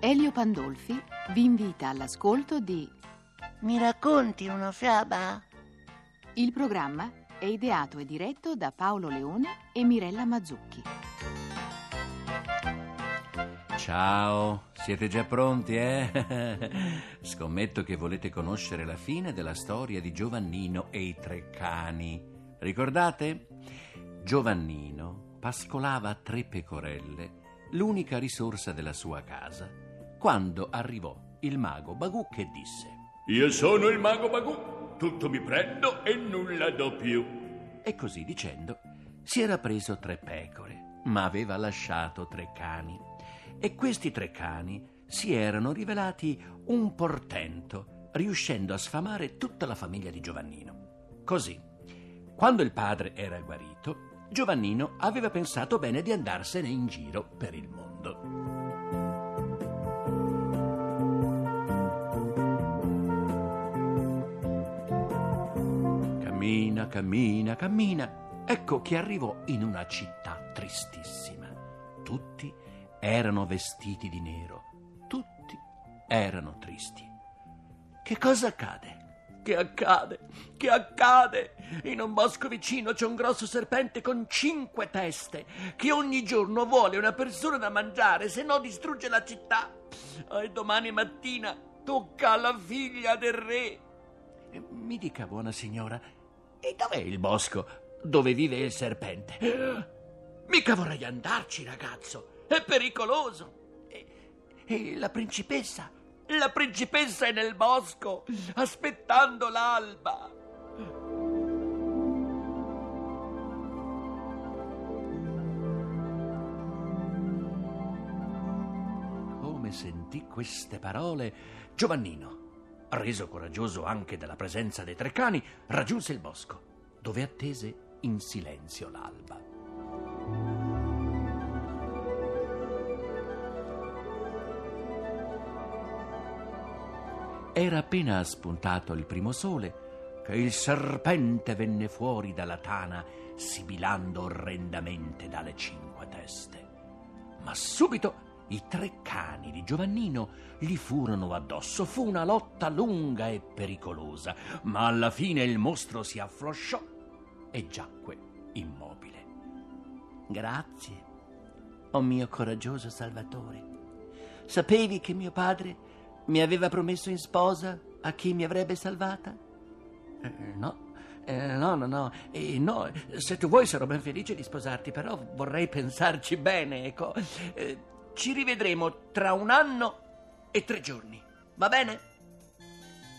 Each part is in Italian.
Elio Pandolfi vi invita all'ascolto di Mi racconti una fiaba? Il programma è ideato e diretto da Paolo Leone e Mirella Mazzucchi. Ciao, siete già pronti, eh? Scommetto che volete conoscere la fine della storia di Giovannino e i tre cani. Ricordate? Giovannino pascolava tre pecorelle, l'unica risorsa della sua casa, quando arrivò il mago Bagù che disse Io sono il mago Bagù, tutto mi prendo e nulla do più. E così dicendo si era preso tre pecore, ma aveva lasciato tre cani. E questi tre cani si erano rivelati un portento, riuscendo a sfamare tutta la famiglia di Giovannino. Così, quando il padre era guarito, Giovannino aveva pensato bene di andarsene in giro per il mondo. Cammina, cammina, cammina. Ecco che arrivò in una città tristissima. Tutti erano vestiti di nero, tutti erano tristi. Che cosa accade? Che accade? Che accade? In un bosco vicino c'è un grosso serpente con cinque teste che ogni giorno vuole una persona da mangiare, se no distrugge la città. E domani mattina tocca alla figlia del re. Mi dica, buona signora, e dov'è il bosco dove vive il serpente? Mica vorrei andarci, ragazzo. È pericoloso. E, e la principessa? La principessa è nel bosco, aspettando l'alba. Come sentì queste parole, Giovannino, reso coraggioso anche dalla presenza dei tre cani, raggiunse il bosco, dove attese in silenzio l'alba. Era appena spuntato il primo sole che il serpente venne fuori dalla tana, sibilando orrendamente dalle cinque teste. Ma subito i tre cani di Giovannino gli furono addosso. Fu una lotta lunga e pericolosa, ma alla fine il mostro si afflosciò e giacque immobile. Grazie, o mio coraggioso Salvatore. Sapevi che mio padre mi aveva promesso in sposa a chi mi avrebbe salvata? Eh, no. Eh, no, no, no, eh, no, se tu vuoi sarò ben felice di sposarti, però vorrei pensarci bene, ecco. Eh, ci rivedremo tra un anno e tre giorni, va bene?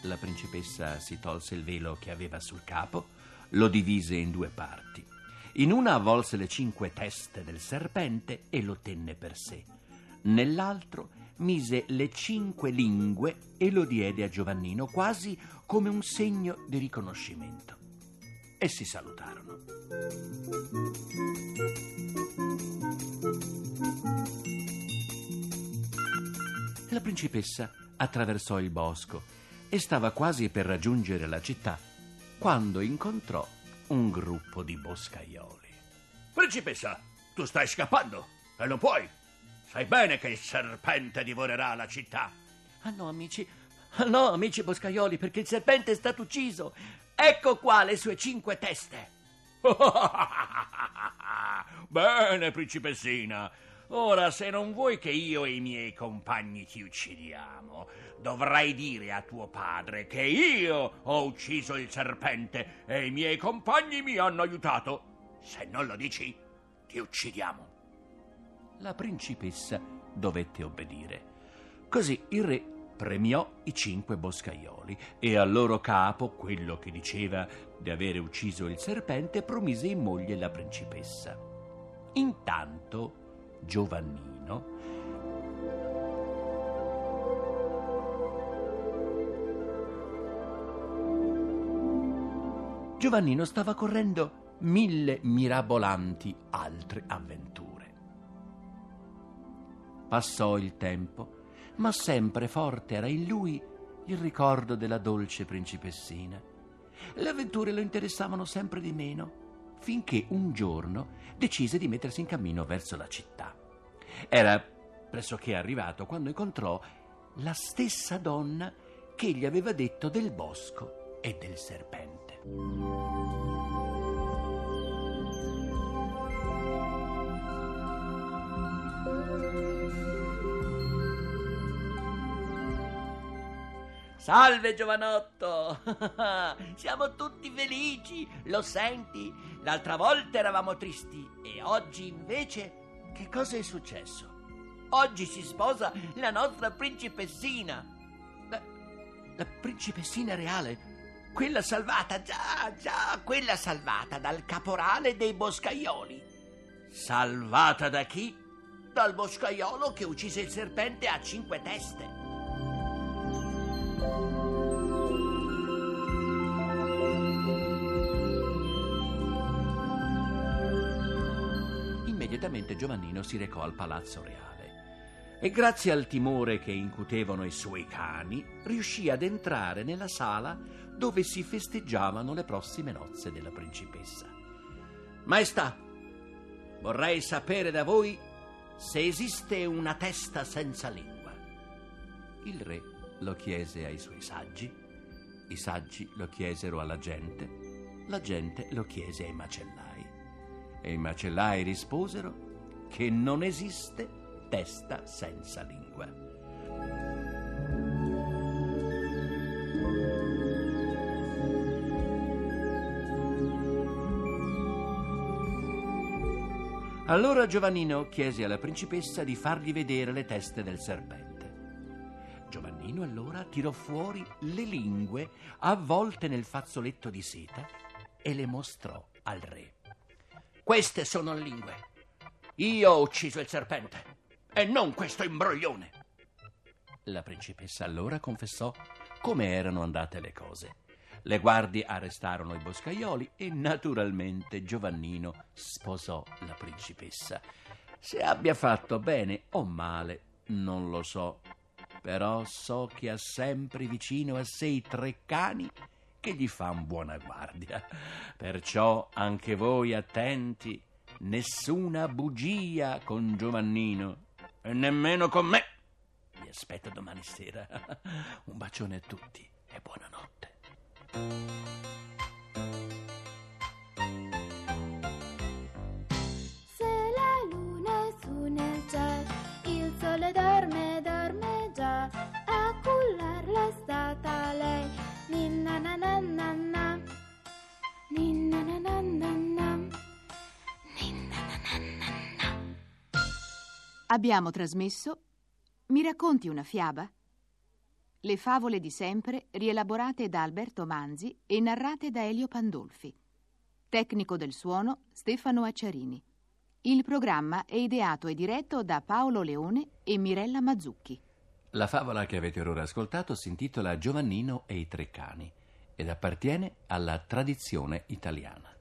La principessa si tolse il velo che aveva sul capo, lo divise in due parti. In una avvolse le cinque teste del serpente e lo tenne per sé. Nell'altro mise le cinque lingue e lo diede a Giovannino quasi come un segno di riconoscimento. E si salutarono. La principessa attraversò il bosco e stava quasi per raggiungere la città quando incontrò un gruppo di boscaioli. Principessa, tu stai scappando e non puoi. Sai bene che il serpente divorerà la città. Ah no, amici, ah no, amici boscaioli, perché il serpente è stato ucciso. Ecco qua le sue cinque teste. Bene, principessina. Ora, se non vuoi che io e i miei compagni ti uccidiamo, dovrai dire a tuo padre che io ho ucciso il serpente e i miei compagni mi hanno aiutato. Se non lo dici, ti uccidiamo. La principessa dovette obbedire. Così il re premiò i cinque boscaioli e al loro capo, quello che diceva di avere ucciso il serpente, promise in moglie la principessa. Intanto Giovannino Giovannino stava correndo mille mirabolanti altre avventure. Passò il tempo, ma sempre forte era in lui il ricordo della dolce principessina Le avventure lo interessavano sempre di meno, finché un giorno decise di mettersi in cammino verso la città. Era pressoché arrivato quando incontrò la stessa donna che gli aveva detto del bosco e del serpente. Salve giovanotto! Siamo tutti felici, lo senti? L'altra volta eravamo tristi e oggi invece che cosa è successo? Oggi si sposa la nostra principessina. La, la principessina reale? Quella salvata, già, già, quella salvata dal caporale dei boscaioli. Salvata da chi? Dal boscaiolo che uccise il serpente a cinque teste. Immediatamente Giovannino si recò al palazzo reale e grazie al timore che incutevano i suoi cani riuscì ad entrare nella sala dove si festeggiavano le prossime nozze della principessa. Maestà, vorrei sapere da voi se esiste una testa senza lingua. Il re lo chiese ai suoi saggi, i saggi lo chiesero alla gente, la gente lo chiese ai macellai e i macellai risposero che non esiste testa senza lingua. Allora Giovannino chiese alla principessa di fargli vedere le teste del serpente. Giovannino allora tirò fuori le lingue avvolte nel fazzoletto di seta e le mostrò al re. Queste sono le lingue. Io ho ucciso il serpente e non questo imbroglione. La principessa allora confessò come erano andate le cose. Le guardie arrestarono i boscaioli e naturalmente Giovannino sposò la principessa. Se abbia fatto bene o male, non lo so, però so che ha sempre vicino a sé i tre cani che gli fan buona guardia. Perciò anche voi attenti, nessuna bugia con Giovannino e nemmeno con me. Vi aspetto domani sera. Un bacione a tutti e buonanotte. Abbiamo trasmesso Mi racconti una fiaba? Le favole di sempre rielaborate da Alberto Manzi e narrate da Elio Pandolfi. Tecnico del suono Stefano Acciarini. Il programma è ideato e diretto da Paolo Leone e Mirella Mazzucchi. La favola che avete ora ascoltato si intitola Giovannino e i tre cani ed appartiene alla tradizione italiana.